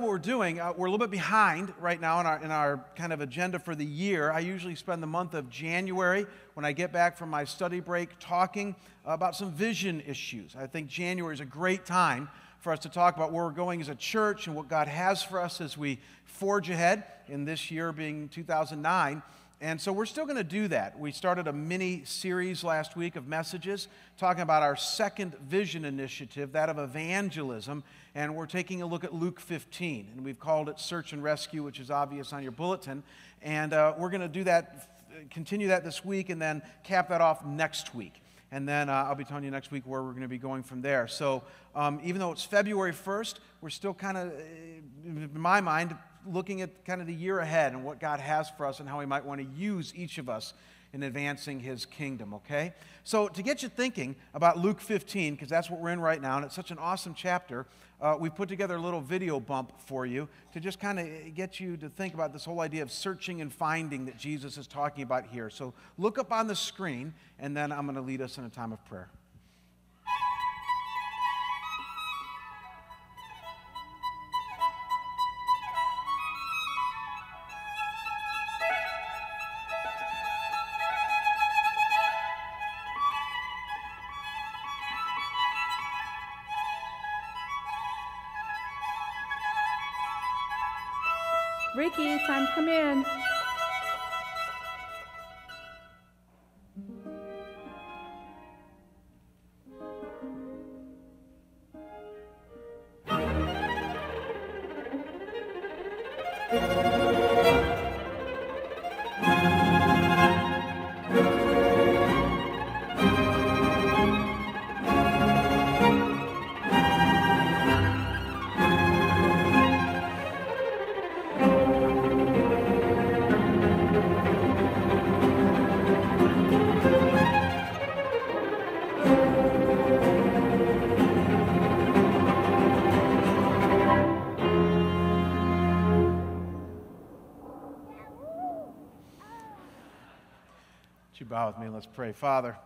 what we're doing. Uh, we're a little bit behind right now in our, in our kind of agenda for the year. I usually spend the month of January when I get back from my study break talking about some vision issues. I think January is a great time for us to talk about where we're going as a church and what God has for us as we forge ahead in this year being 2009. And so we're still going to do that. We started a mini series last week of messages talking about our second vision initiative, that of evangelism. And we're taking a look at Luke 15. And we've called it Search and Rescue, which is obvious on your bulletin. And uh, we're going to do that, continue that this week, and then cap that off next week. And then uh, I'll be telling you next week where we're going to be going from there. So um, even though it's February 1st, we're still kind of, in my mind, looking at kind of the year ahead and what God has for us and how He might want to use each of us in advancing His kingdom, okay? So, to get you thinking about Luke 15, because that's what we're in right now, and it's such an awesome chapter, uh, we put together a little video bump for you to just kind of get you to think about this whole idea of searching and finding that Jesus is talking about here. So, look up on the screen, and then I'm going to lead us in a time of prayer. Ricky, time to come in. Let's pray. Father,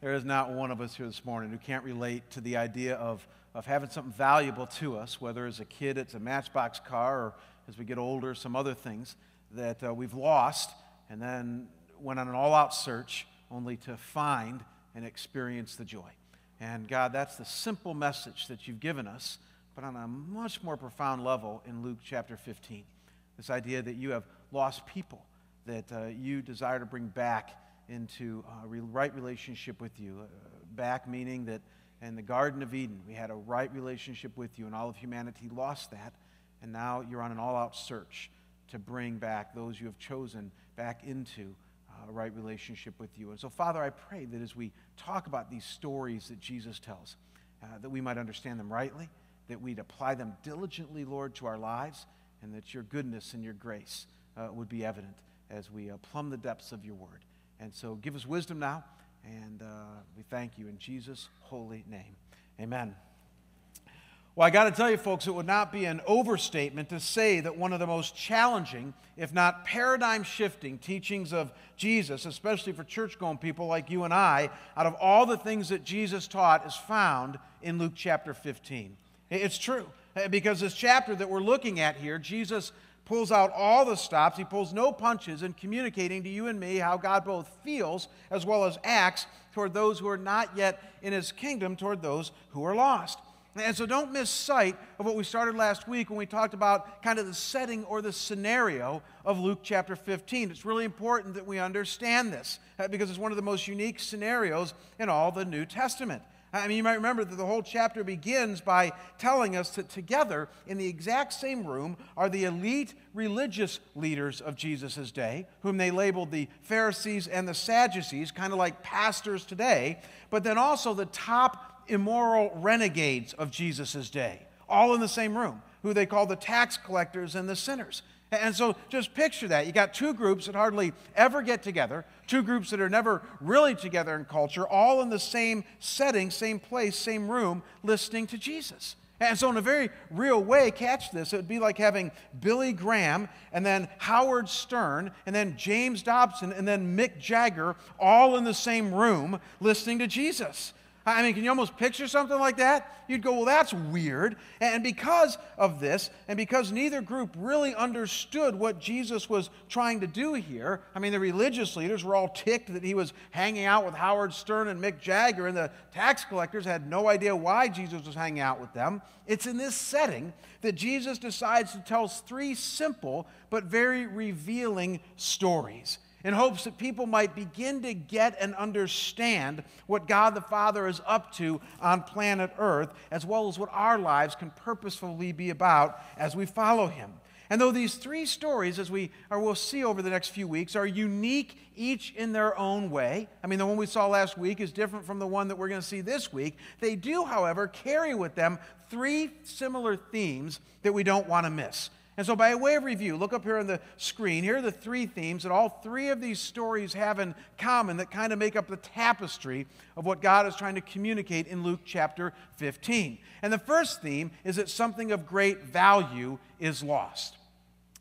there is not one of us here this morning who can't relate to the idea of, of having something valuable to us, whether as a kid it's a matchbox car or as we get older, some other things that uh, we've lost and then went on an all out search only to find and experience the joy. And God, that's the simple message that you've given us, but on a much more profound level in Luke chapter 15. This idea that you have lost people that uh, you desire to bring back into a right relationship with you. Uh, back meaning that in the Garden of Eden, we had a right relationship with you, and all of humanity lost that. And now you're on an all out search to bring back those you have chosen back into uh, a right relationship with you. And so, Father, I pray that as we talk about these stories that Jesus tells, uh, that we might understand them rightly, that we'd apply them diligently, Lord, to our lives, and that your goodness and your grace uh, would be evident as we uh, plumb the depths of your word. And so give us wisdom now, and uh, we thank you in Jesus' holy name. Amen. Well, I got to tell you, folks, it would not be an overstatement to say that one of the most challenging, if not paradigm shifting, teachings of Jesus, especially for church going people like you and I, out of all the things that Jesus taught, is found in Luke chapter 15. It's true, because this chapter that we're looking at here, Jesus pulls out all the stops. He pulls no punches in communicating to you and me how God both feels as well as acts toward those who are not yet in his kingdom, toward those who are lost. And so don't miss sight of what we started last week when we talked about kind of the setting or the scenario of Luke chapter 15. It's really important that we understand this uh, because it's one of the most unique scenarios in all the New Testament. I mean, you might remember that the whole chapter begins by telling us that together in the exact same room are the elite religious leaders of Jesus' day, whom they labeled the Pharisees and the Sadducees, kind of like pastors today, but then also the top immoral renegades of Jesus' day, all in the same room, who they call the tax collectors and the sinners. And so just picture that. You got two groups that hardly ever get together, two groups that are never really together in culture, all in the same setting, same place, same room, listening to Jesus. And so, in a very real way, catch this. It would be like having Billy Graham and then Howard Stern and then James Dobson and then Mick Jagger all in the same room listening to Jesus. I mean, can you almost picture something like that? You'd go, well, that's weird. And because of this, and because neither group really understood what Jesus was trying to do here, I mean, the religious leaders were all ticked that he was hanging out with Howard Stern and Mick Jagger, and the tax collectors had no idea why Jesus was hanging out with them. It's in this setting that Jesus decides to tell three simple but very revealing stories in hopes that people might begin to get and understand what God the Father is up to on planet Earth, as well as what our lives can purposefully be about as we follow Him. And though these three stories, as we or we'll see over the next few weeks, are unique each in their own way, I mean, the one we saw last week is different from the one that we're going to see this week. They do, however, carry with them three similar themes that we don't want to miss. And so, by way of review, look up here on the screen. Here are the three themes that all three of these stories have in common that kind of make up the tapestry of what God is trying to communicate in Luke chapter 15. And the first theme is that something of great value is lost.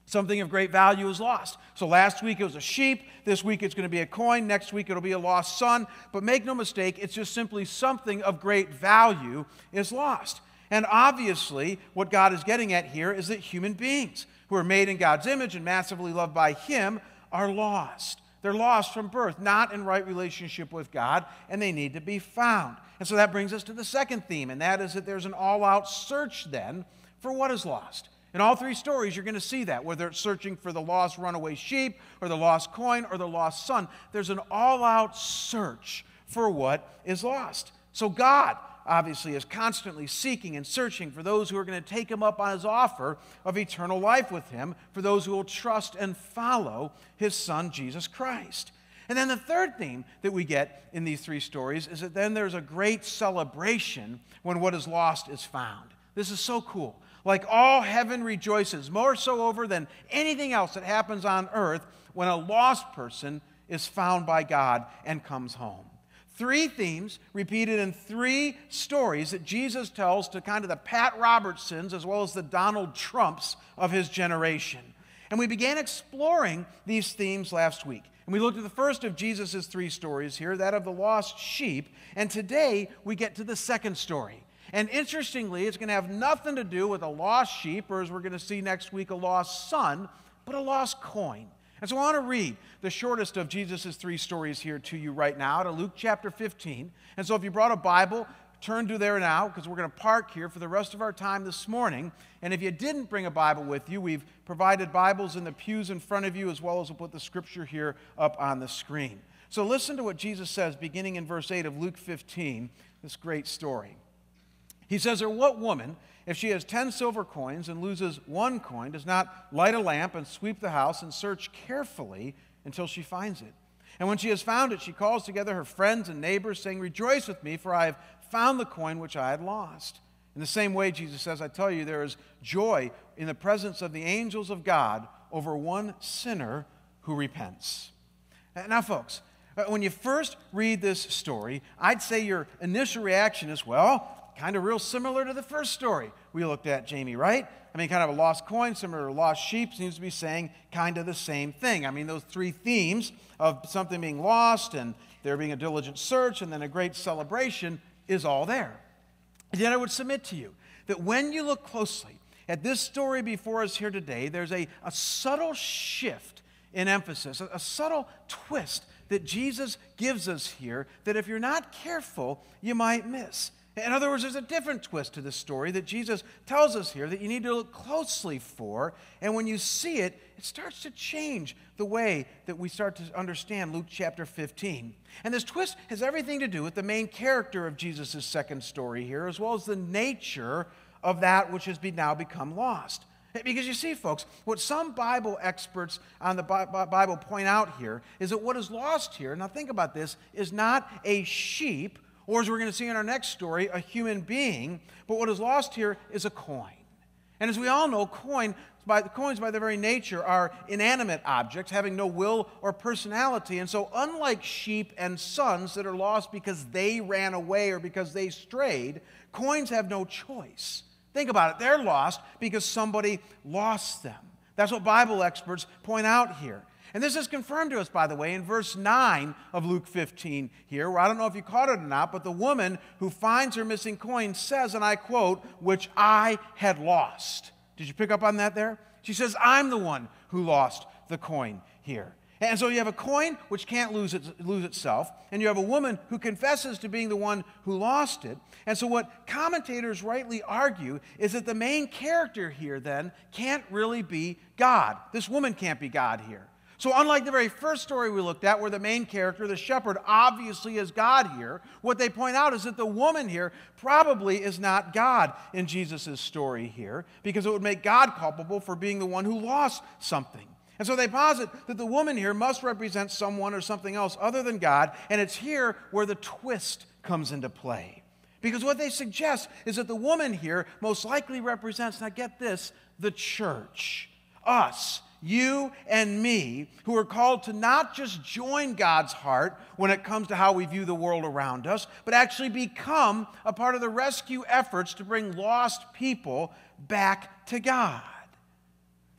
Something of great value is lost. So last week it was a sheep. This week it's going to be a coin. Next week it'll be a lost son. But make no mistake, it's just simply something of great value is lost. And obviously, what God is getting at here is that human beings who are made in God's image and massively loved by Him are lost. They're lost from birth, not in right relationship with God, and they need to be found. And so that brings us to the second theme, and that is that there's an all out search then for what is lost. In all three stories, you're going to see that, whether it's searching for the lost runaway sheep, or the lost coin, or the lost son. There's an all out search for what is lost. So God obviously is constantly seeking and searching for those who are going to take him up on his offer of eternal life with him, for those who will trust and follow his son, Jesus Christ. And then the third theme that we get in these three stories is that then there's a great celebration when what is lost is found. This is so cool. Like all heaven rejoices, more so over than anything else that happens on earth when a lost person is found by God and comes home. Three themes repeated in three stories that Jesus tells to kind of the Pat Robertsons as well as the Donald Trumps of his generation. And we began exploring these themes last week. And we looked at the first of Jesus' three stories here, that of the lost sheep. And today we get to the second story. And interestingly, it's going to have nothing to do with a lost sheep, or as we're going to see next week, a lost son, but a lost coin. And so I want to read the shortest of Jesus' three stories here to you right now, to Luke chapter 15. And so if you brought a Bible, turn to there now, because we're going to park here for the rest of our time this morning. And if you didn't bring a Bible with you, we've provided Bibles in the pews in front of you, as well as we'll put the scripture here up on the screen. So listen to what Jesus says, beginning in verse 8 of Luke 15, this great story. He says, Or what woman if she has 10 silver coins and loses one coin, does not light a lamp and sweep the house and search carefully until she finds it. And when she has found it, she calls together her friends and neighbors, saying, Rejoice with me, for I have found the coin which I had lost. In the same way, Jesus says, I tell you, there is joy in the presence of the angels of God over one sinner who repents. Now, folks, uh, when you first read this story, I'd say your initial reaction is, well, kind of real similar to the first story we looked at, Jamie, right? I mean, kind of a lost coin, similar to lost sheep, seems to be saying kind of the same thing. I mean, those three themes of something being lost and there being a diligent search and then a great celebration is all there. And yet, I would submit to you that when you look closely at this story before us here today, there's a, a subtle shift in emphasis, a, a subtle twist that Jesus gives us here that if you're not careful, you might miss. In other words, there's a different twist to this story that Jesus tells us here that you need to look closely for. And when you see it, it starts to change the way that we start to understand Luke chapter 15. And this twist has everything to do with the main character of Jesus' second story here, as well as the nature of that which has now become lost. Because you see, folks, what some Bible experts on the Bible point out here is that what is lost here, now think about this, is not a sheep or as we're going to see in our next story, a human being. But what is lost here is a coin. And as we all know, coin, by, coins by their very nature are inanimate objects having no will or personality. And so, unlike sheep and sons that are lost because they ran away or because they strayed, coins have no choice. Think about it. They're lost because somebody lost them. That's what Bible experts point out here. And this is confirmed to us, by the way, in verse 9 of Luke 15 here, where I don't know if you caught it or not, but the woman who finds her missing coin says, and I quote, which I had lost. Did you pick up on that there? She says, I'm the one who lost the coin here. And so you have a coin which can't lose, lose itself, and you have a woman who confesses to being the one who lost it. And so, what commentators rightly argue is that the main character here then can't really be God. This woman can't be God here. So, unlike the very first story we looked at, where the main character, the shepherd, obviously is God here, what they point out is that the woman here probably is not God in Jesus' story here, because it would make God culpable for being the one who lost something. And so they posit that the woman here must represent someone or something else other than God, and it's here where the twist comes into play. Because what they suggest is that the woman here most likely represents, now get this, the church, us, you and me, who are called to not just join God's heart when it comes to how we view the world around us, but actually become a part of the rescue efforts to bring lost people back to God.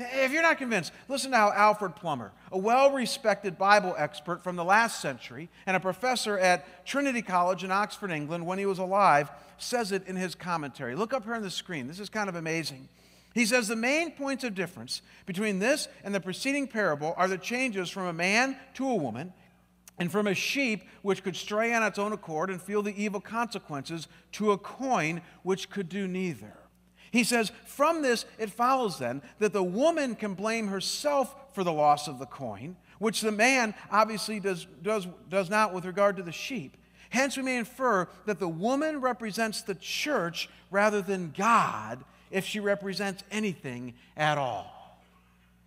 If you're not convinced, listen to how Alfred Plummer, a well respected Bible expert from the last century and a professor at Trinity College in Oxford, England, when he was alive, says it in his commentary. Look up here on the screen. This is kind of amazing. He says the main points of difference between this and the preceding parable are the changes from a man to a woman and from a sheep which could stray on its own accord and feel the evil consequences to a coin which could do neither. He says, From this, it follows then that the woman can blame herself for the loss of the coin, which the man obviously does, does, does not with regard to the sheep. Hence, we may infer that the woman represents the church rather than God if she represents anything at all.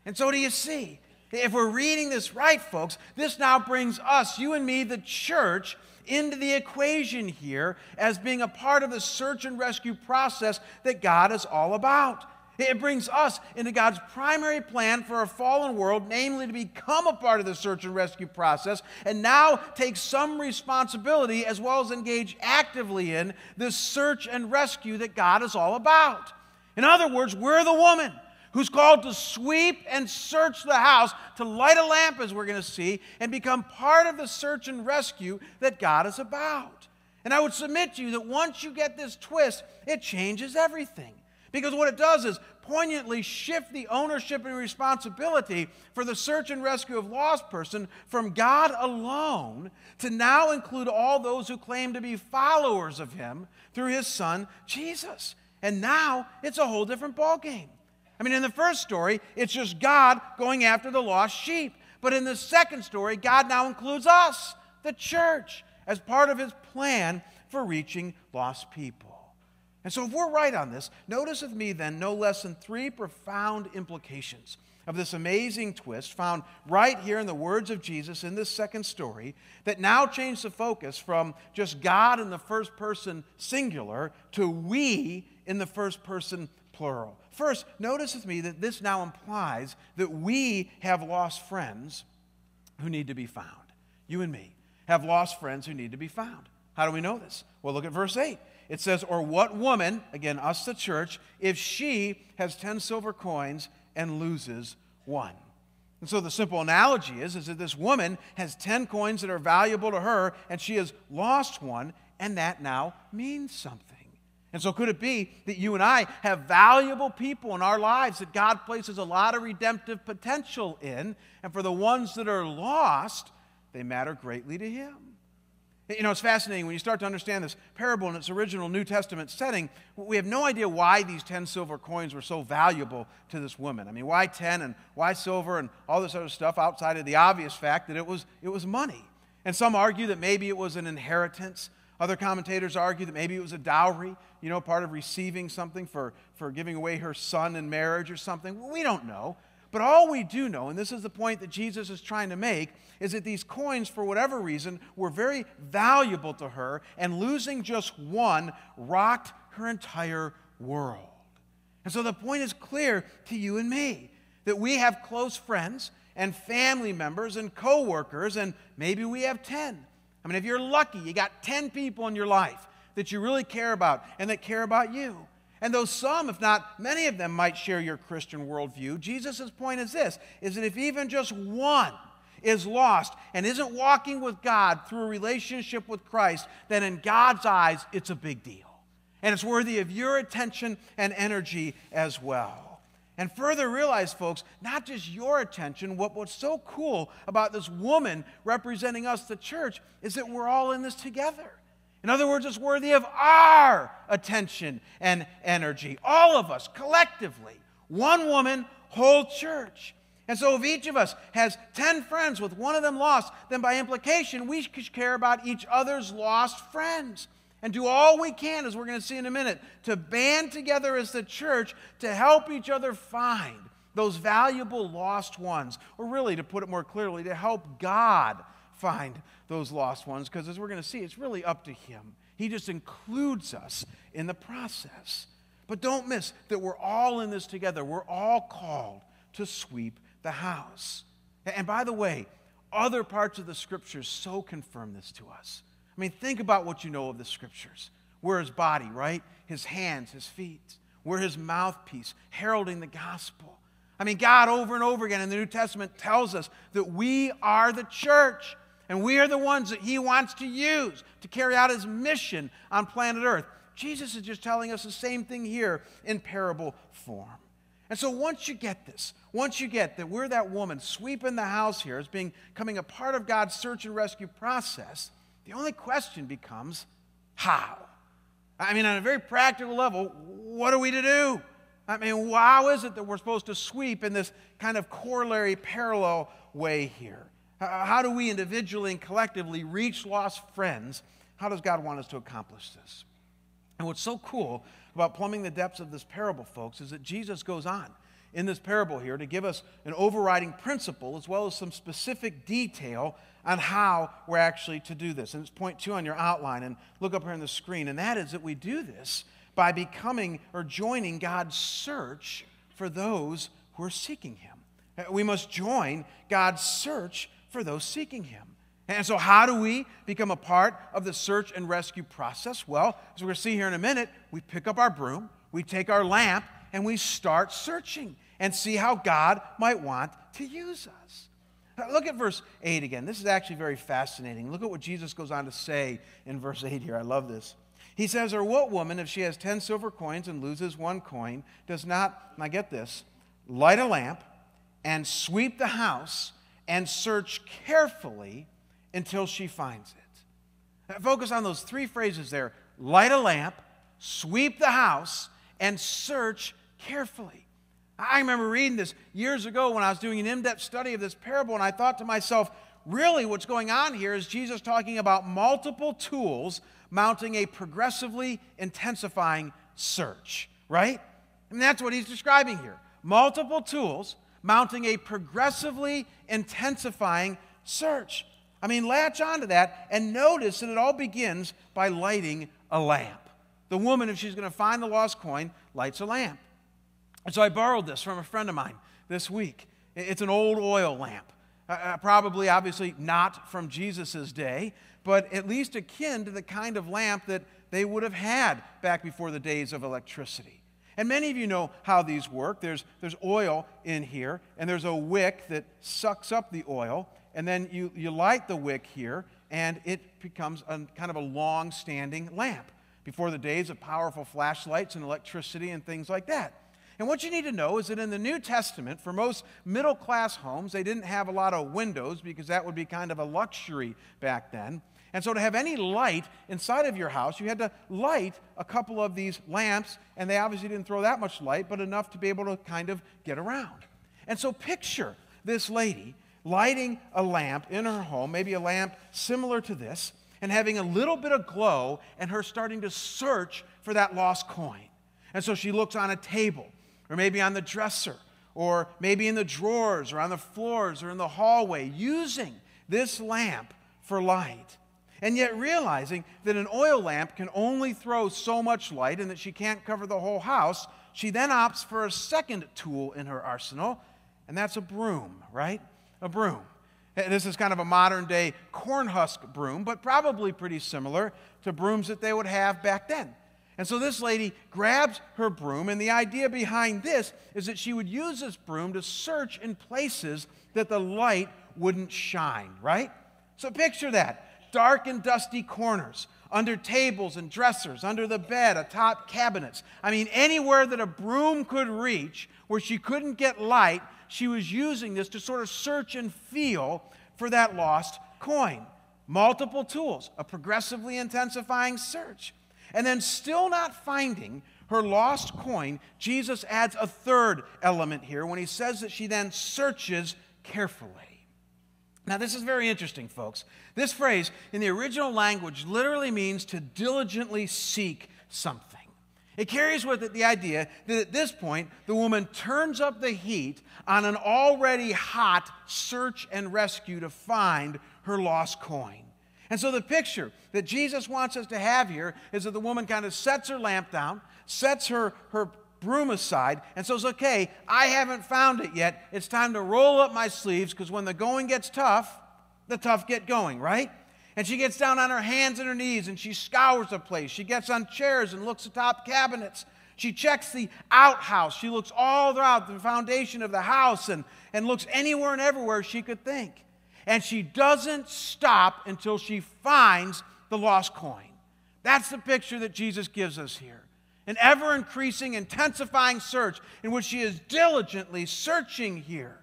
And so, do you see? If we're reading this right, folks, this now brings us, you and me, the church, into the equation here as being a part of the search and rescue process that God is all about. It brings us into God's primary plan for a fallen world, namely to become a part of the search and rescue process, and now take some responsibility as well as engage actively in this search and rescue that God is all about. In other words, we're the woman who's called to sweep and search the house, to light a lamp, as we're going to see, and become part of the search and rescue that God is about. And I would submit to you that once you get this twist, it changes everything. Because what it does is poignantly shift the ownership and responsibility for the search and rescue of lost person from God alone to now include all those who claim to be followers of him through his son Jesus. And now it's a whole different ballgame. I mean, in the first story, it's just God going after the lost sheep. But in the second story, God now includes us, the church, as part of his plan for reaching lost people. And so, if we're right on this, notice with me then no less than three profound implications of this amazing twist found right here in the words of Jesus in this second story that now change the focus from just God in the first person singular to we in the first person plural. First, notice with me that this now implies that we have lost friends who need to be found. You and me have lost friends who need to be found. How do we know this? Well, look at verse 8. It says, Or what woman, again, us the church, if she has 10 silver coins and loses one? And so the simple analogy is, is that this woman has 10 coins that are valuable to her, and she has lost one, and that now means something. And so, could it be that you and I have valuable people in our lives that God places a lot of redemptive potential in, and for the ones that are lost, they matter greatly to Him? You know, it's fascinating when you start to understand this parable in its original New Testament setting. We have no idea why these 10 silver coins were so valuable to this woman. I mean, why 10 and why silver and all this other stuff outside of the obvious fact that it was, it was money. And some argue that maybe it was an inheritance. Other commentators argue that maybe it was a dowry, you know, part of receiving something for, for giving away her son in marriage or something. We don't know. But all we do know, and this is the point that Jesus is trying to make, is that these coins, for whatever reason, were very valuable to her, and losing just one rocked her entire world. And so the point is clear to you and me that we have close friends and family members and coworkers, and maybe we have 10 I mean, if you're lucky, you got 10 people in your life that you really care about and that care about you. And though some, if not many of them, might share your Christian worldview, Jesus' point is this is that if even just one is lost and isn't walking with God through a relationship with Christ, then in God's eyes, it's a big deal. And it's worthy of your attention and energy as well. And further realize, folks, not just your attention, what, what's so cool about this woman representing us, the church, is that we're all in this together. In other words, it's worthy of our attention and energy. All of us, collectively. One woman, whole church. And so, if each of us has 10 friends with one of them lost, then by implication, we should care about each other's lost friends and do all we can, as we're going to see in a minute, to band together as the church to help each other find those valuable lost ones. Or, really, to put it more clearly, to help God find those lost ones, because as we're going to see, it's really up to Him. He just includes us in the process. But don't miss that we're all in this together. We're all called to sweep the house. And by the way, other parts of the scriptures so confirm this to us. I mean, think about what you know of the scriptures. We're his body, right? His hands, his feet. We're his mouthpiece, heralding the gospel. I mean, God over and over again in the New Testament tells us that we are the church. And we are the ones that he wants to use to carry out his mission on planet Earth. Jesus is just telling us the same thing here in parable form. And so once you get this, once you get that we're that woman sweeping the house here as being coming a part of God's search and rescue process, the only question becomes how? I mean, on a very practical level, what are we to do? I mean, how is it that we're supposed to sweep in this kind of corollary parallel way here? How do we individually and collectively reach lost friends? How does God want us to accomplish this? And what's so cool about plumbing the depths of this parable, folks, is that Jesus goes on in this parable here to give us an overriding principle as well as some specific detail on how we're actually to do this. And it's point two on your outline, and look up here on the screen. And that is that we do this by becoming or joining God's search for those who are seeking Him. We must join God's search for those seeking Him. And so, how do we become a part of the search and rescue process? Well, as we're going to see here in a minute, we pick up our broom, we take our lamp, and we start searching and see how God might want to use us. Uh, look at verse 8 again. This is actually very fascinating. Look at what Jesus goes on to say in verse 8 here. I love this. He says, Or what woman, if she has 10 silver coins and loses one coin, does not, now get this, light a lamp and sweep the house and search carefully until she finds it. Focus on those three phrases there light a lamp, sweep the house, and search carefully. I remember reading this years ago when I was doing an in depth study of this parable, and I thought to myself, really, what's going on here is Jesus talking about multiple tools mounting a progressively intensifying search, right? And that's what he's describing here. Multiple tools mounting a progressively intensifying search. I mean, latch onto that and notice that it all begins by lighting a lamp. The woman, if she's going to find the lost coin, lights a lamp. And so I borrowed this from a friend of mine this week. It's an old oil lamp. Uh, uh probably, obviously, not from Jesus' day, but at least akin to the kind of lamp that they would have had back before the days of electricity. And many of you know how these work. There's, there's oil in here, and there's a wick that sucks up the oil, and then you, you light the wick here, and it becomes a, kind of a long standing lamp before the days of powerful flashlights and electricity and things like that. And what you need to know is that in the New Testament, for most middle class homes, they didn't have a lot of windows because that would be kind of a luxury back then. And so, to have any light inside of your house, you had to light a couple of these lamps, and they obviously didn't throw that much light, but enough to be able to kind of get around. And so, picture this lady lighting a lamp in her home, maybe a lamp similar to this, and having a little bit of glow, and her starting to search for that lost coin. And so, she looks on a table, or maybe on the dresser, or maybe in the drawers, or on the floors, or in the hallway, using this lamp for light and yet realizing that an oil lamp can only throw so much light and that she can't cover the whole house, she then opts for a second tool in her arsenal, and that's a broom, right? A broom. This is kind of a modern day corn husk broom, but probably pretty similar to brooms that they would have back then. And so this lady grabs her broom, and the idea behind this is that she would use this broom to search in places that the light wouldn't shine, right? So picture that dark and dusty corners, under tables and dressers, under the bed, atop cabinets. I mean, anywhere that a broom could reach where she couldn't get light, she was using this to sort of search and feel for that lost coin. Multiple tools, a progressively intensifying search. And then, still not finding her lost coin, Jesus adds a third element here when he says that she then searches carefully. Now, this is very interesting, folks. This phrase in the original language literally means to diligently seek something. It carries with it the idea that at this point, the woman turns up the heat on an already hot search and rescue to find her lost coin. And so, the picture that Jesus wants us to have here is that the woman kind of sets her lamp down, sets her, her broom aside, and says, Okay, I haven't found it yet. It's time to roll up my sleeves because when the going gets tough, the tough get going, right? And she gets down on her hands and her knees and she scours the place. She gets on chairs and looks atop cabinets. She checks the outhouse. She looks all throughout the foundation of the house and, and looks anywhere and everywhere she could think. And she doesn't stop until she finds the lost coin. That's the picture that Jesus gives us here. An ever increasing, intensifying search in which she is diligently searching here.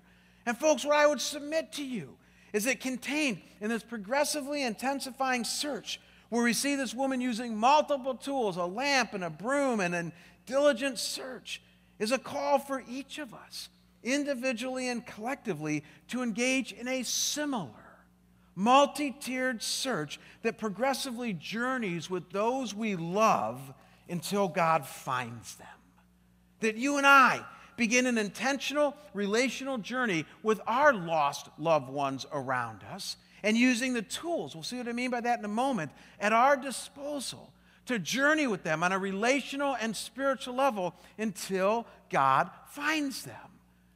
And, folks, what I would submit to you is it contained in this progressively intensifying search where we see this woman using multiple tools a lamp and a broom and a diligent search is a call for each of us individually and collectively to engage in a similar multi tiered search that progressively journeys with those we love until God finds them. That you and I begin an intentional relational journey with our lost loved ones around us and using the tools, we'll see what I mean by that in a moment, at our disposal to journey with them on a relational and spiritual level until God finds them.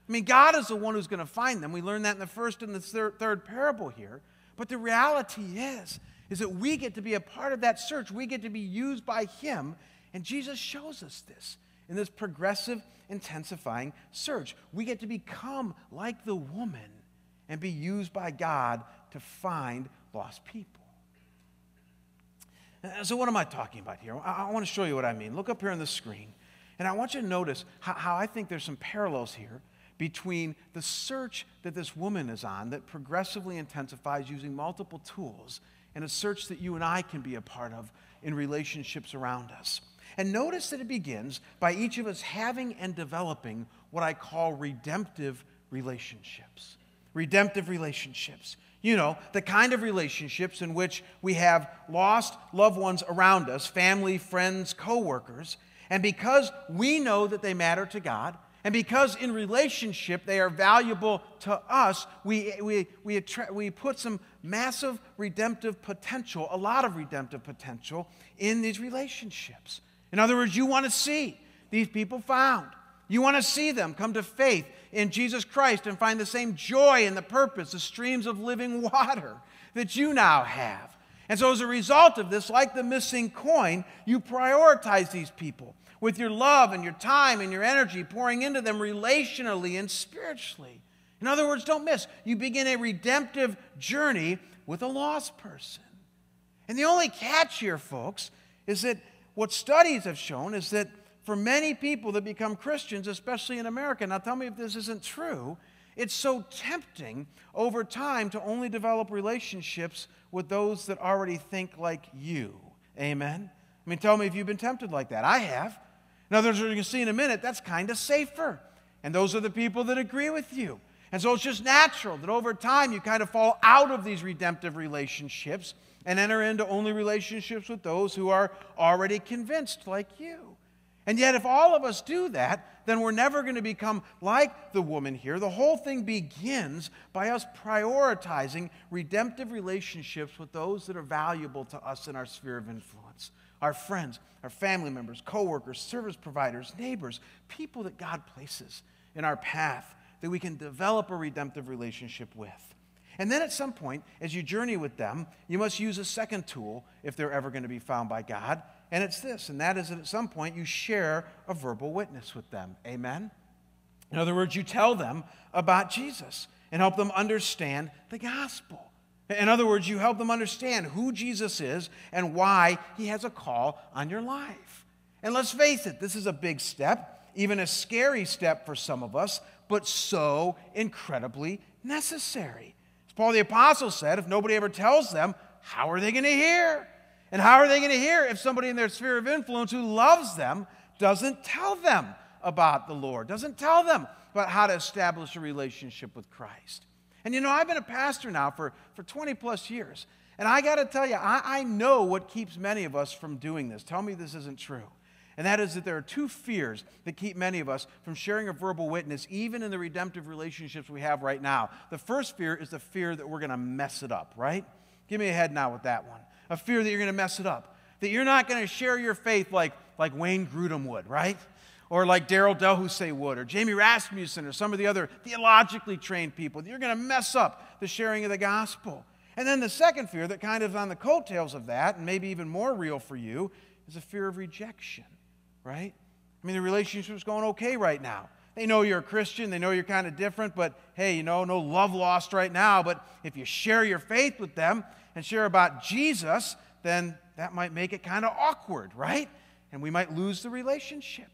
I mean, God is the one who's going to find them. We learned that in the first and the third, third parable here. But the reality is, is that we get to be a part of that search. We get to be used by Him. And Jesus shows us this in this progressive, intensifying search. We get to become like the woman and be used by God to find lost people. So, what am I talking about here? I, want to show you what I mean. Look up here on the screen. And I want you to notice how, I think there's some parallels here between the search that this woman is on that progressively intensifies using multiple tools and a search that you and I can be a part of in relationships around us. And notice that it begins by each of us having and developing what I call redemptive relationships. Redemptive relationships. You know, the kind of relationships in which we have lost loved ones around us, family, friends, coworkers, and because we know that they matter to God, and because in relationship they are valuable to us, we, we, we, attra- we put some massive redemptive potential, a lot of redemptive potential in these relationships. In other words, you want to see these people found. You want to see them come to faith in Jesus Christ and find the same joy and the purpose, the streams of living water that you now have. And so, as a result of this, like the missing coin, you prioritize these people with your love and your time and your energy, pouring into them relationally and spiritually. In other words, don't miss, you begin a redemptive journey with a lost person. And the only catch here, folks, is that what studies have shown is that for many people that become Christians, especially in America, now tell me if this isn't true, it's so tempting over time to only develop relationships with those that already think like you. Amen? I mean, tell me if you've been tempted like that. I have. In other words, you're going to see in a minute, that's kind of safer. And those are the people that agree with you. And so it's just natural that over time you kind of fall out of these redemptive relationships and enter into only relationships with those who are already convinced, like you. And yet, if all of us do that, then we're never going to become like the woman here. The whole thing begins by us prioritizing redemptive relationships with those that are valuable to us in our sphere of influence our friends, our family members, coworkers, service providers, neighbors, people that God places in our path that we can develop a redemptive relationship with. And then at some point, as you journey with them, you must use a second tool if they're ever going to be found by God, And it's this, and that is that at some point you share a verbal witness with them. Amen? In other words, you tell them about Jesus and help them understand the gospel. In other words, you help them understand who Jesus is and why he has a call on your life. And let's face it, this is a big step, even a scary step for some of us, but so incredibly necessary. As Paul the Apostle said, if nobody ever tells them, how are they going to hear? And how are they going to hear if somebody in their sphere of influence who loves them doesn't tell them about the Lord, doesn't tell them about how to establish a relationship with Christ? And you know, I've been a pastor now for, for 20 plus years. And I got to tell you, I, I know what keeps many of us from doing this. Tell me this isn't true. And that is that there are two fears that keep many of us from sharing a verbal witness, even in the redemptive relationships we have right now. The first fear is the fear that we're going to mess it up, right? Give me a head now with that one. A fear that you're going to mess it up. That you're not going to share your faith like, like Wayne Grudem would, right? Or like Darryl DelHousaye would, or Jamie Rasmussen, or some of the other theologically trained people. You're going to mess up the sharing of the gospel. And then the second fear that kind of on the coattails of that, and maybe even more real for you, is a fear of rejection, right? I mean, the relationship's going okay right now. They know you're a Christian, they know you're kind of different, but hey, you know, no love lost right now. But if you share your faith with them and share about Jesus, then that might make it kind of awkward, right? And we might lose the relationship.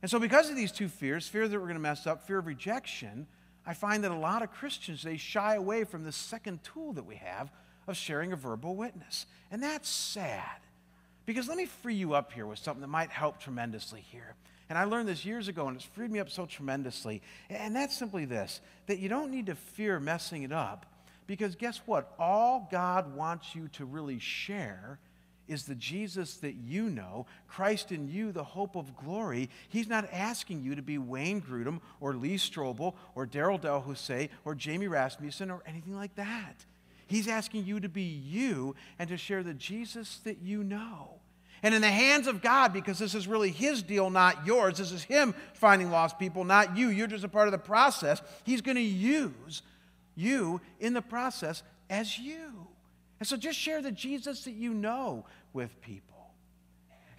And so, because of these two fears fear that we're going to mess up, fear of rejection I find that a lot of Christians, they shy away from the second tool that we have of sharing a verbal witness. And that's sad. Because let me free you up here with something that might help tremendously here. And I learned this years ago, and it's freed me up so tremendously. And that's simply this that you don't need to fear messing it up. Because guess what? All God wants you to really share is the Jesus that you know, Christ in you, the hope of glory. He's not asking you to be Wayne Grudem or Lee Strobel or Darryl DelHousaye or Jamie Rasmussen or anything like that. He's asking you to be you and to share the Jesus that you know. And in the hands of God, because this is really His deal, not yours, this is Him finding lost people, not you. You're just a part of the process. He's going to use you in the process as you. And so just share the Jesus that you know with people.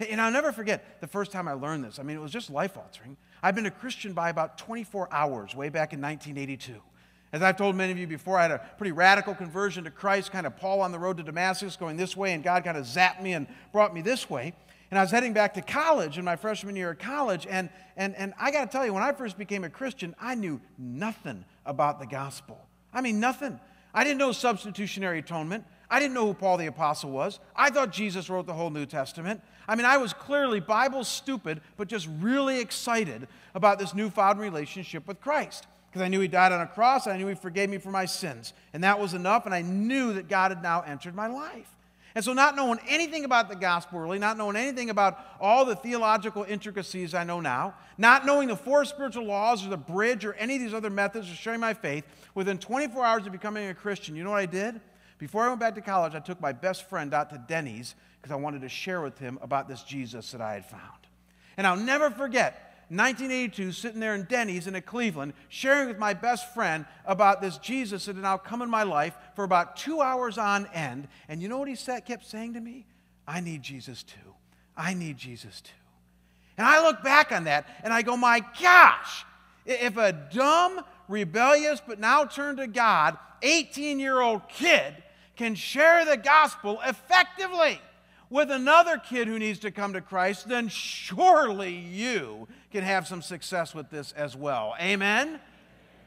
And I'll never forget the first time I learned this. I mean, it was just life altering. I've been a Christian by about 24 hours way back in 1982. As I've told many of you before, I had a pretty radical conversion to Christ, kind of Paul on the road to Damascus, going this way, and God kind of zapped me and brought me this way. And I was heading back to college in my freshman year of college, and, and, and I got to tell you, when I first became a Christian, I knew nothing about the gospel. I mean, nothing. I didn't know substitutionary atonement. I didn't know who Paul the Apostle was. I thought Jesus wrote the whole New Testament. I mean, I was clearly Bible stupid, but just really excited about this newfound relationship with Christ. Because I knew He died on a cross, and I knew He forgave me for my sins. And that was enough, and I knew that God had now entered my life. And so, not knowing anything about the gospel, really, not knowing anything about all the theological intricacies I know now, not knowing the four spiritual laws or the bridge or any of these other methods of sharing my faith, within 24 hours of becoming a Christian, you know what I did? Before I went back to college, I took my best friend out to Denny's because I wanted to share with him about this Jesus that I had found. And I'll never forget 1982, sitting there in Denny's in Cleveland, sharing with my best friend about this Jesus that had now come in my life for about two hours on end. And you know what he said, kept saying to me? I need Jesus too. I need Jesus too. And I look back on that and I go, my gosh, if a dumb, rebellious, but now turned to God 18 year old kid can share the gospel effectively with another kid who needs to come to Christ, then surely you can have some success with this as well. Amen?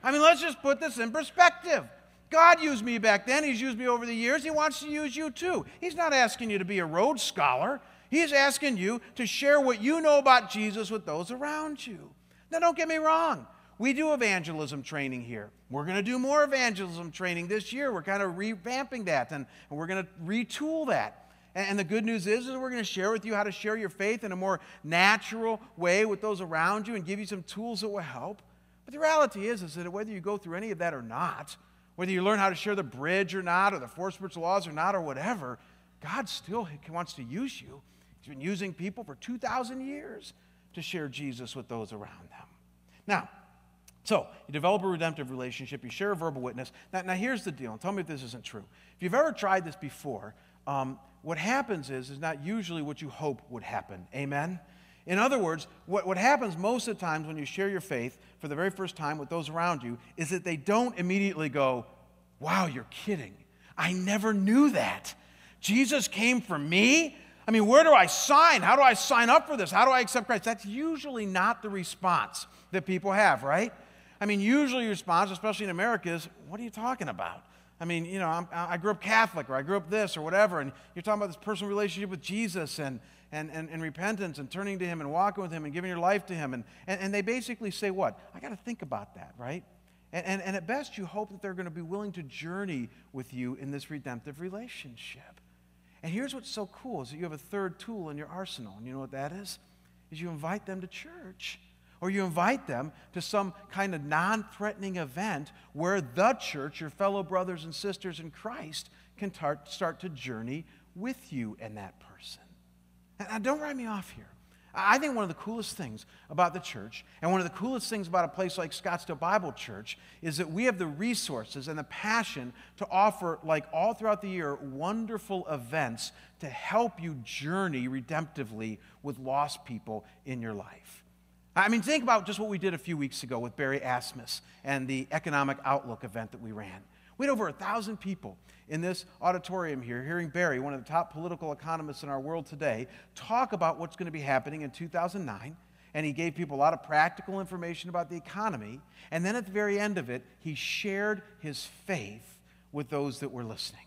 I mean, let's just put this in perspective. God used me back then. He's used me over the years. He wants to use you too. He's not asking you to be a Rhodes Scholar. He's asking you to share what you know about Jesus with those around you. Now, don't get me wrong. We do evangelism training here. We're going to do more evangelism training this year. We're kind of revamping that and, and we're going to retool that. And, the good news is, is we're going to share with you how to share your faith in a more natural way with those around you and give you some tools that will help. But the reality is, is that whether you go through any of that or not, whether you learn how to share the bridge or not, or the four spiritual laws or not, or whatever, God still wants to use you. He's been using people for 2,000 years to share Jesus with those around them. Now, so, you develop a redemptive relationship, you share a verbal witness. Now, now here's the deal, and tell me if this isn't true. If you've ever tried this before, um, what happens is, is not usually what you hope would happen. Amen? In other words, what, what happens most of the times when you share your faith for the very first time with those around you is that they don't immediately go, Wow, you're kidding. I never knew that. Jesus came for me? I mean, where do I sign? How do I sign up for this? How do I accept Christ? That's usually not the response that people have, right? I mean, usually your response, especially in America, is, What are you talking about? I mean, you know, I'm, i grew up Catholic or I grew up this or whatever, and you're talking about this personal relationship with Jesus and, and, and, and repentance and turning to Him and walking with Him and giving your life to Him. And, and, and they basically say, What? I got to think about that, right? And, and, and at best, you hope that they're going to be willing to journey with you in this redemptive relationship. And here's what's so cool is that you have a third tool in your arsenal. And you know what that is? Is you invite them to church or you invite them to some kind of non threatening event where the church, your fellow brothers and sisters in Christ, can tar- start to journey with you and that person. And don't write me off here. I think one of the coolest things about the church, and one of the coolest things about a place like Scottsdale Bible Church, is that we have the resources and the passion to offer, like all throughout the year, wonderful events to help you journey redemptively with lost people in your life. I mean, think about just what we did a few weeks ago with Barry Asmus and the Economic Outlook event that we ran. We had over a thousand people in this auditorium here hearing Barry, one of the top political economists in our world today, talk about what's going to be happening in 2009. And he gave people a lot of practical information about the economy. And then at the very end of it, he shared his faith with those that were listening.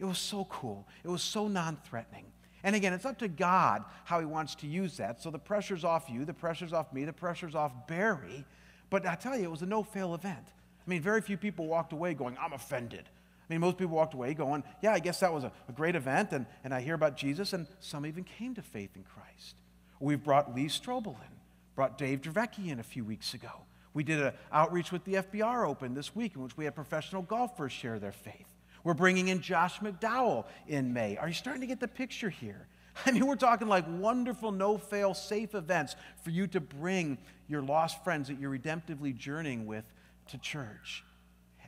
It was so cool. It was so non threatening. And again, it's up to God how He wants to use that. So the pressure's off you, the pressure's off me, the pressure's off Barry. But I tell you, it was a no fail event. I mean, very few people walked away going, I'm offended. I mean, most people walked away going, Yeah, I guess that was a, a great event, and, and I hear about Jesus, and some even came to faith in Christ. We've brought Lee Strobel in, brought Dave Dravecky in a few weeks ago. We did an outreach with the FBR Open this week in which we had professional golfers share their faith. We're bringing in Josh McDowell in May. Are you starting to get the picture here? I mean, we're talking like wonderful, no fail, safe events for you to bring your lost friends that you're redemptively journeying with to church.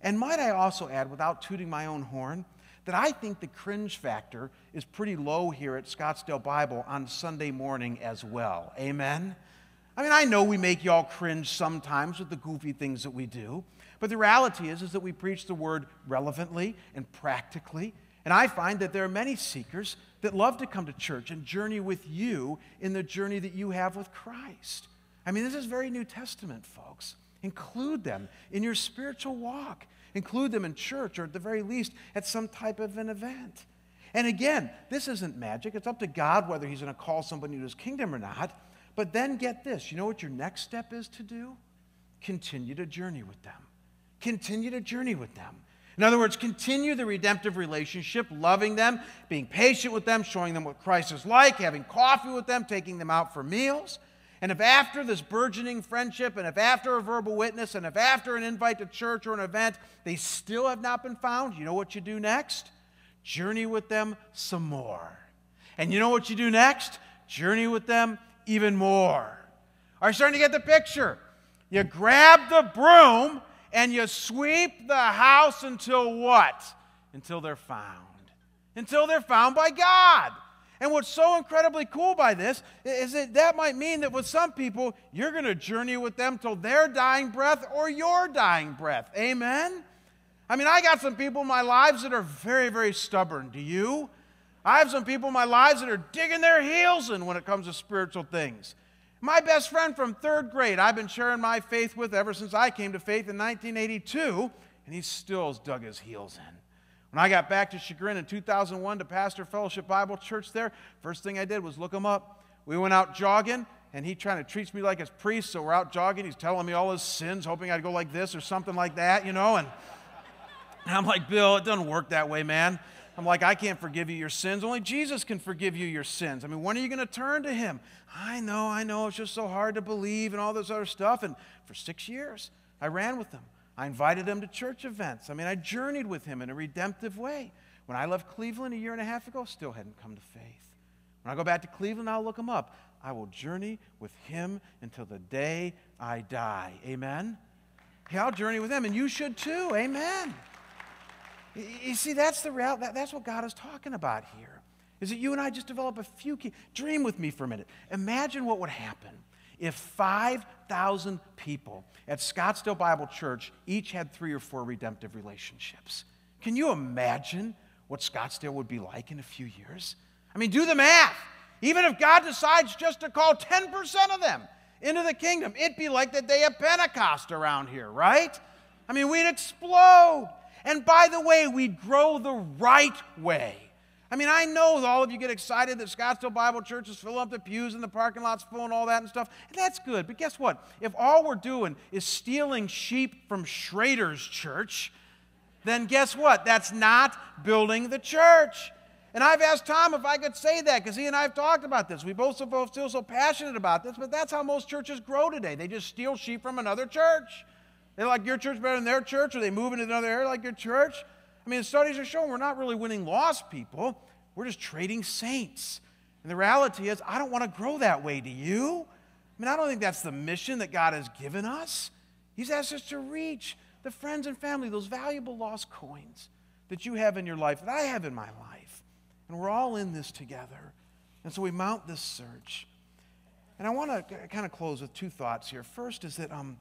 And might I also add, without tooting my own horn, that I think the cringe factor is pretty low here at Scottsdale Bible on Sunday morning as well. Amen? I mean, I know we make y'all cringe sometimes with the goofy things that we do. But the reality is, is that we preach the word relevantly and practically. And I find that there are many seekers that love to come to church and journey with you in the journey that you have with Christ. I mean, this is very New Testament, folks. Include them in your spiritual walk. Include them in church or at the very least at some type of an event. And again, this isn't magic. It's up to God whether He's going to call somebody to His kingdom or not. But then get this you know what your next step is to do? Continue to journey with them continue to journey with them. In other words, continue the redemptive relationship, loving them, being patient with them, showing them what Christ is like, having coffee with them, taking them out for meals. And if after this burgeoning friendship, and if after a verbal witness, and if after an invite to church or an event, they still have not been found, you know what you do next? Journey with them some more. And you know what you do next? Journey with them even more. Are you starting to get the picture? You grab the broom and you sweep the house until what? Until they're found. Until they're found by God. And what's so incredibly cool by this is that that might mean that with some people, you're going to journey with them till their dying breath or your dying breath. Amen? I mean, I got some people in my lives that are very, very stubborn. Do you? I have some people in my lives that are digging their heels in when it comes to spiritual things. My best friend from third grade, I've been sharing my faith with ever since I came to faith in 1982, and he still has dug his heels in. When I got back to Chagrin in 2001 to pastor Fellowship Bible Church there, first thing I did was look him up. We went out jogging, and he trying to treats me like his priest, so we're out jogging. He's telling me all his sins, hoping I'd go like this or something like that, you know. And I'm like, Bill, it doesn't work that way, man. I'm like, I can't forgive you your sins. Only Jesus can forgive you your sins. I mean, when are you going to turn to Him? I know, I know, it's just so hard to believe and all this other stuff. And for six years, I ran with him. I invited him to church events. I mean, I journeyed with him in a redemptive way. When I left Cleveland a year and a half ago, still hadn't come to faith. When I go back to Cleveland, I'll look him up. I will journey with him until the day I die. Amen? Yeah, I'll journey with him, and you should too. Amen. You see, that's the reality. That, that's what God is talking about here. Is that you and I just develop a few key. Dream with me for a minute. Imagine what would happen if 5,000 people at Scottsdale Bible Church each had three or four redemptive relationships. Can you imagine what Scottsdale would be like in a few years? I mean, do the math. Even if God decides just to call 10% of them into the kingdom, it'd be like the day of Pentecost around here, right? I mean, we'd explode. And by the way, we'd grow the right way. I mean, I know all of you get excited that Scottsdale Bible Church is filling up the pews and the parking lot's full and all that and stuff. And that's good. But guess what? If all we're doing is stealing sheep from Shrader's church, then guess what? That's not building the church. And I've asked Tom if I could say that because he and I have talked about this. We both both feel so passionate about this, but that's how most churches grow today. They just steal sheep from another church. They like your church better than their church, or they move into another area like your church. I mean, studies are showing we're not really winning lost people, we're just trading saints. And the reality is, I don't want to grow that way. Do you? I mean, I don't think that's the mission that God has given us. He's asked us to reach the friends and family, those valuable lost coins that you have in your life, that I have in my life. And we're all in this together. And so we mount this search. And I want to kind of close with two thoughts here. First is that um,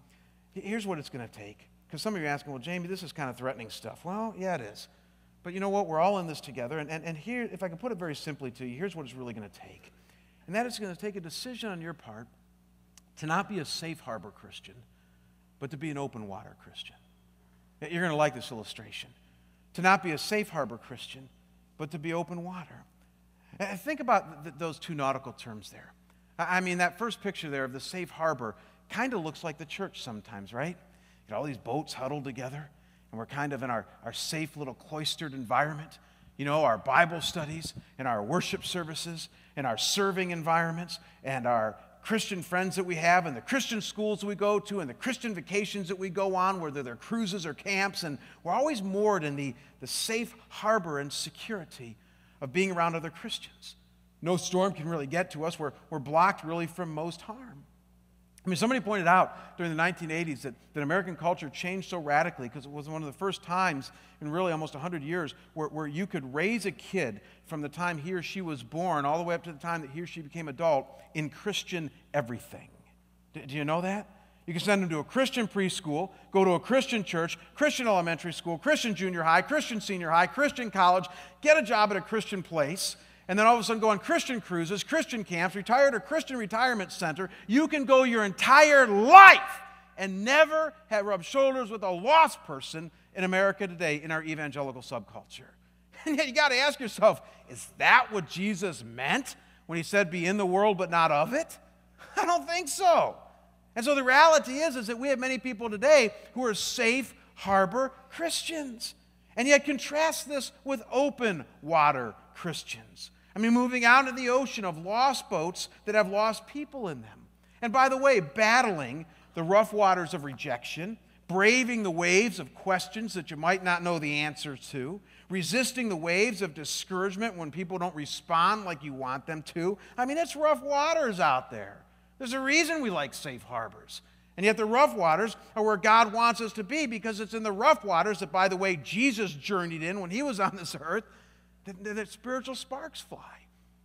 here's what it's going to take. Because some of you are asking, well, Jamie, this is kind of threatening stuff. Well, yeah, it is. But you know what? We're all in this together. And, and, and here, if I can put it very simply to you, here's what it's really going to take. And that is going to take a decision on your part to not be a safe harbor Christian, but to be an open water Christian. You're going to like this illustration. To not be a safe harbor Christian, but to be open water. And think about th- those two nautical terms there. I mean, that first picture there of the safe harbor kind of looks like the church sometimes, right? You all these boats huddled together, and we're kind of in our, our safe little cloistered environment. You know, our Bible studies and our worship services and our serving environments and our Christian friends that we have and the Christian schools we go to and the Christian vacations that we go on, whether they're cruises or camps. And we're always moored in the, the safe harbor and security of being around other Christians. No storm can really get to us. We're, we're blocked really from most harm. I mean, somebody pointed out during the 1980s that, that American culture changed so radically because it was one of the first times in really almost 100 years where, where you could raise a kid from the time he or she was born all the way up to the time that he or she became adult in Christian everything. Do, do you know that? You can send them to a Christian preschool, go to a Christian church, Christian elementary school, Christian junior high, Christian senior high, Christian college, get a job at a Christian place and then all of a sudden go on Christian cruises, Christian camps, retire to a Christian retirement center. You can go your entire life and never have rubbed shoulders with a lost person in America today in our evangelical subculture. And yet you got to ask yourself, is that what Jesus meant when he said be in the world but not of it? I don't think so. And so the reality is, is that we have many people today who are safe harbor Christians. And yet contrast this with open water Christians. I mean, moving out into the ocean of lost boats that have lost people in them. And by the way, battling the rough waters of rejection, braving the waves of questions that you might not know the answers to, resisting the waves of discouragement when people don't respond like you want them to. I mean, it's rough waters out there. There's a reason we like safe harbors. And yet, the rough waters are where God wants us to be because it's in the rough waters that, by the way, Jesus journeyed in when he was on this earth that, that spiritual sparks fly,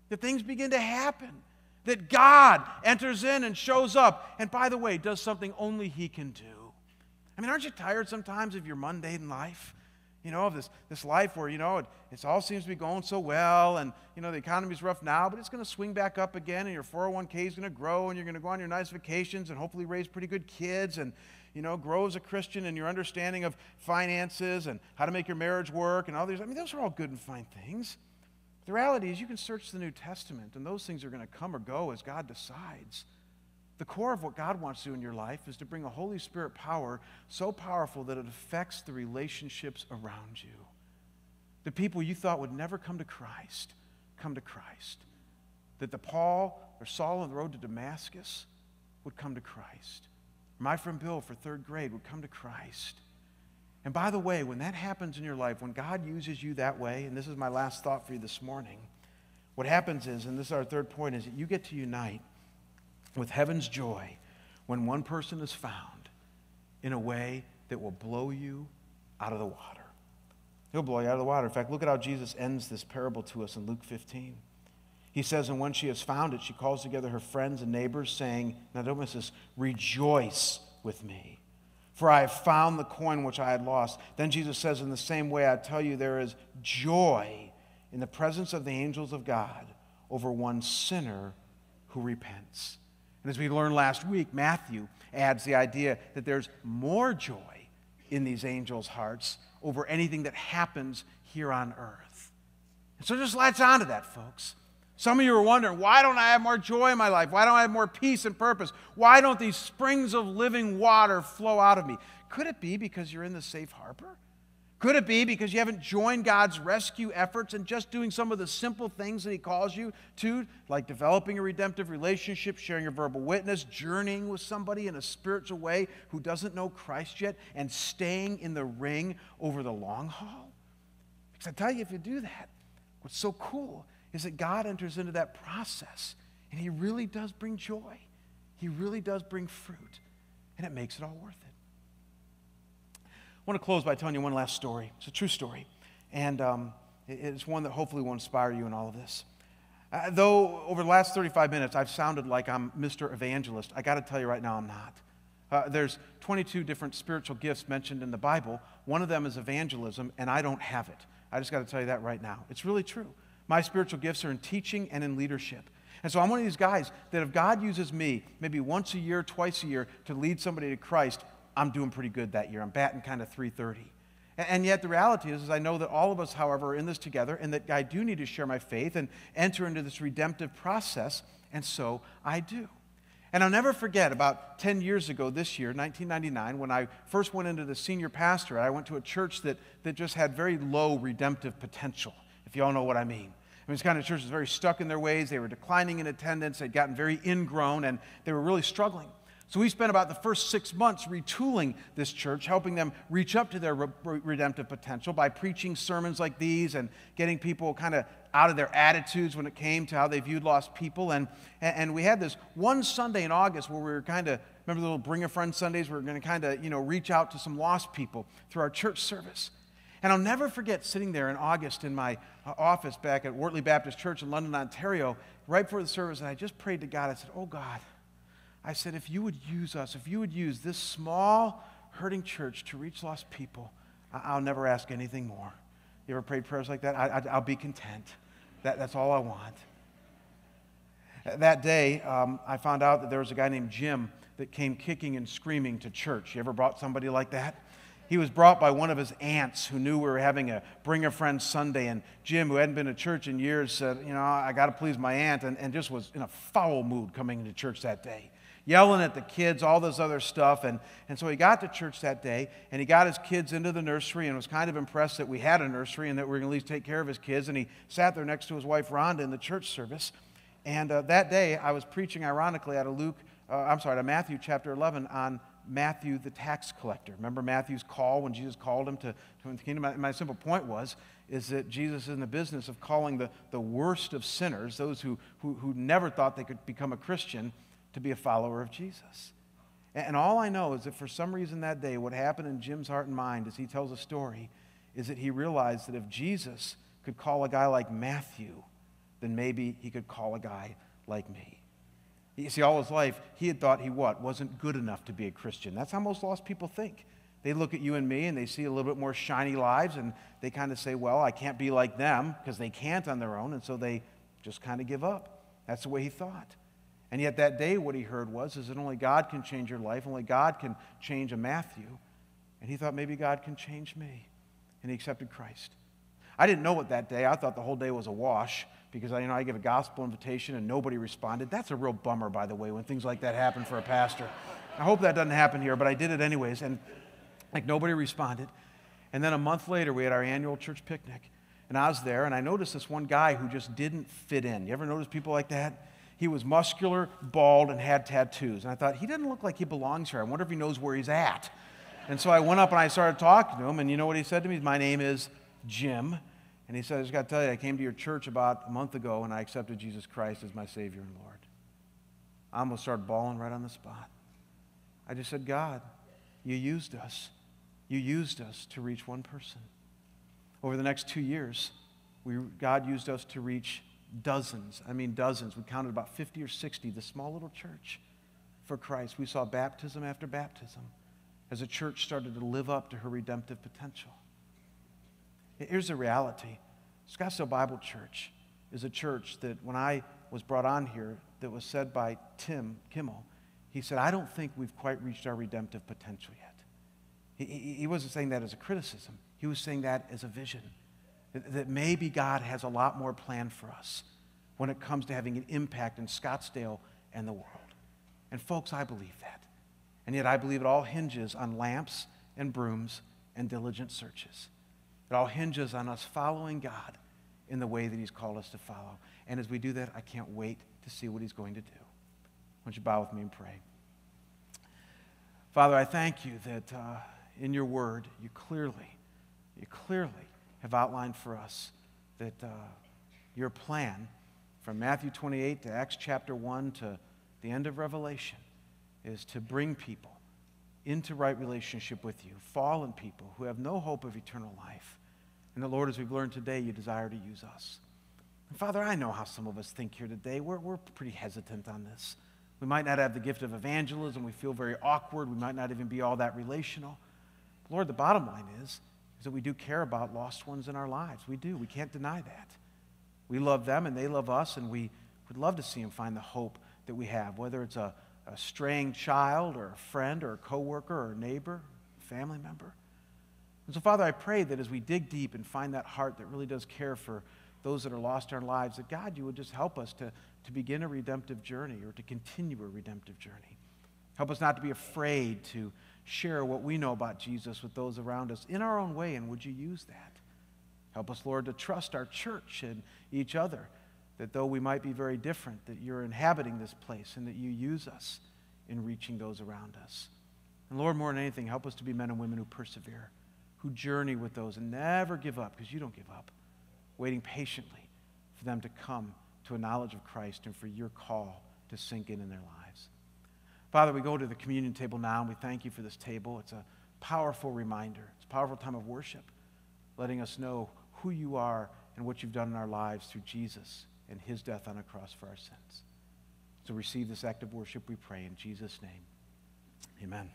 that things begin to happen, that God enters in and shows up, and by the way, does something only He can do. I mean, aren't you tired sometimes of your mundane life? You know, of this, this life where, you know, it it's all seems to be going so well, and, you know, the economy's rough now, but it's going to swing back up again, and your 401k is going to grow, and you're going to go on your nice vacations and hopefully raise pretty good kids, and, you know, grow as a Christian in your understanding of finances and how to make your marriage work and all these. I mean, those are all good and fine things. The reality is, you can search the New Testament, and those things are going to come or go as God decides. The core of what God wants to do in your life is to bring a Holy Spirit power so powerful that it affects the relationships around you. The people you thought would never come to Christ come to Christ. That the Paul or Saul on the road to Damascus would come to Christ my friend Bill for third grade would come to Christ. And by the way, when that happens in your life, when God uses you that way, and this is my last thought for you this morning, what happens is, and this is our third point, is that you get to unite with heaven's joy when one person is found in a way that will blow you out of the water. He'll blow you out of the water. In fact, look at how Jesus ends this parable to us in Luke 15. He says, And when she has found it, she calls together her friends and neighbors, saying, Now don't miss this, rejoice with me, for I have found the coin which I had lost. Then Jesus says, In the same way, I tell you, there is joy in the presence of the angels of God over one sinner who repents. And as we learned last week, Matthew adds the idea that there's more joy in these angels' hearts over anything that happens here on earth. And so just latch on to that, folks. Some of you are wondering, why don't I have more joy in my life? Why don't I have more peace and purpose? Why don't these springs of living water flow out of me? Could it be because you're in the safe harbor? Could it be because you haven't joined God's rescue efforts and just doing some of the simple things that He calls you to, like developing a redemptive relationship, sharing a verbal witness, journeying with somebody in a spiritual way who doesn't know Christ yet, and staying in the ring over the long haul? Because I tell you, if you do that, what's so cool is that God enters into that process and He really does bring joy. He really does bring fruit, and it makes it all worth it. I want to close by telling you one last story. It's a true story, and um, it's one that hopefully will inspire you in all of this. Uh, though over the last 35 minutes I've sounded like I'm Mr. Evangelist, I got to tell you right now I'm not. Uh, there's 22 different spiritual gifts mentioned in the Bible. One of them is evangelism, and I don't have it. I just got to tell you that right now. It's really true. My spiritual gifts are in teaching and in leadership. And so I'm one of these guys that if God uses me maybe once a year, twice a year to lead somebody to Christ, I'm doing pretty good that year. I'm batting kind of 330. And yet the reality is, is I know that all of us, however, are in this together and that I do need to share my faith and enter into this redemptive process, and so I do. And I'll never forget about 10 years ago this year, 1999, when I first went into the senior pastor, I went to a church that, that just had very low redemptive potential, if you all know what I mean. This kind of church was very stuck in their ways. They were declining in attendance. They'd gotten very ingrown, and they were really struggling. So we spent about the first six months retooling this church, helping them reach up to their re- redemptive potential by preaching sermons like these and getting people kind of out of their attitudes when it came to how they viewed lost people. And, and we had this one Sunday in August where we were kind of, remember the little Bring a Friend Sundays? We were going to kind of, you know, reach out to some lost people through our church service. And I'll never forget sitting there in August in my office back at Wortley Baptist Church in London, Ontario, right before the service, and I just prayed to God. I said, Oh God, I said, if you would use us, if you would use this small, hurting church to reach lost people, I'll never ask anything more. You ever prayed prayers like that? I, will be content. That, that's all I want. That day, um, I found out that there was a guy named Jim that came kicking and screaming to church. You ever brought somebody like that? He was brought by one of his aunts who knew we were having a Bring a Friend Sunday. And Jim, who hadn't been to church in years, said, You know, I got to please my aunt, and, and just was in a foul mood coming into church that day yelling at the kids, all this other stuff. And, and so he got to church that day and he got his kids into the nursery and was kind of impressed that we had a nursery and that we were going to at least take care of his kids. And he sat there next to his wife, Rhonda, in the church service. And uh, that day I was preaching, ironically, out of Luke, uh, I'm sorry, out of Matthew chapter 11 on Matthew the tax collector. Remember Matthew's call when Jesus called him to, to the kingdom? My, my simple point was, is that Jesus is in the business of calling the, the worst of sinners, those who, who, who never thought they could become a Christian, to be a follower of Jesus. And all I know is that for some reason that day, what happened in Jim's heart and mind as he tells a story is that he realized that if Jesus could call a guy like Matthew, then maybe he could call a guy like me. You see, all his life, he had thought he what? Wasn't good enough to be a Christian. That's how most lost people think. They look at you and me and they see a little bit more shiny lives and they kind of say, well, I can't be like them because they can't on their own. And so they just kind of give up. That's the way he thought. And yet that day what he heard was is that only God can change your life, only God can change a Matthew. And he thought maybe God can change me. And he accepted Christ. I didn't know it that day. I thought the whole day was a wash because I, you know I gave a gospel invitation and nobody responded. That's a real bummer, by the way, when things like that happen for a pastor. I hope that doesn't happen here, but I did it anyways, and like nobody responded. And then a month later, we had our annual church picnic, and I was there, and I noticed this one guy who just didn't fit in. You ever notice people like that? He was muscular, bald, and had tattoos. And I thought, he doesn't look like he belongs here. I wonder if he knows where he's at. And so I went up and I started talking to him. And you know what he said to me? My name is Jim. And he said, I just got to tell you, I came to your church about a month ago and I accepted Jesus Christ as my Savior and Lord. I almost started bawling right on the spot. I just said, God, you used us. You used us to reach one person. Over the next two years, we, God used us to reach dozens. I mean, dozens. We counted about 50 or 60, the small little church for Christ. We saw baptism after baptism as a church started to live up to her redemptive potential. Here's the reality Scottsdale Bible Church is a church that when I was brought on here, that was said by Tim Kimmel, he said, I don't think we've quite reached our redemptive potential yet. He, he, wasn't saying that as a criticism, he was saying that as a vision. That, that maybe God has a lot more planned for us when it comes to having an impact in Scottsdale and the world. And folks, I believe that. And yet I believe it all hinges on lamps and brooms and diligent searches. It all hinges on us following God in the way that He's called us to follow. And as we do that, I can't wait to see what He's going to do. Why don't you bow with me and pray? Father, I thank you that uh, in your word, you clearly, you clearly have outlined for us that uh, your plan from Matthew 28 to Acts chapter 1 to the end of Revelation is to bring people into right relationship with you, fallen people who have no hope of eternal life. And the Lord, as we've learned today, you desire to use us. And Father, I know how some of us think here today. We're, we're pretty hesitant on this. We might not have the gift of evangelism. We feel very awkward. We might not even be all that relational. But Lord, the bottom line is, is that we do care about lost ones in our lives. We do. We can't deny that. We love them and they love us, and we would love to see them find the hope that we have, whether it's a, a straying child or a friend or a coworker or a neighbor, a family member. And so, Father, I pray that as we dig deep and find that heart that really does care for those that are lost in our lives, that God, you would just help us to, to begin a redemptive journey or to continue a redemptive journey. Help us not to be afraid to share what we know about Jesus with those around us in our own way, and would you use that? Help us, Lord, to trust our church and each other, that though we might be very different, that you're inhabiting this place and that you use us in reaching those around us. And Lord, more than anything, help us to be men and women who persevere, who journey with those and never give up, because you don't give up, waiting patiently for them to come to a knowledge of Christ and for your call to sink in in their lives. Father, we go to the communion table now and we thank you for this table. It's a powerful reminder, it's a powerful time of worship, letting us know who you are and what you've done in our lives through Jesus and his death on a cross for our sins. So receive this act of worship, we pray, in Jesus' name. Amen.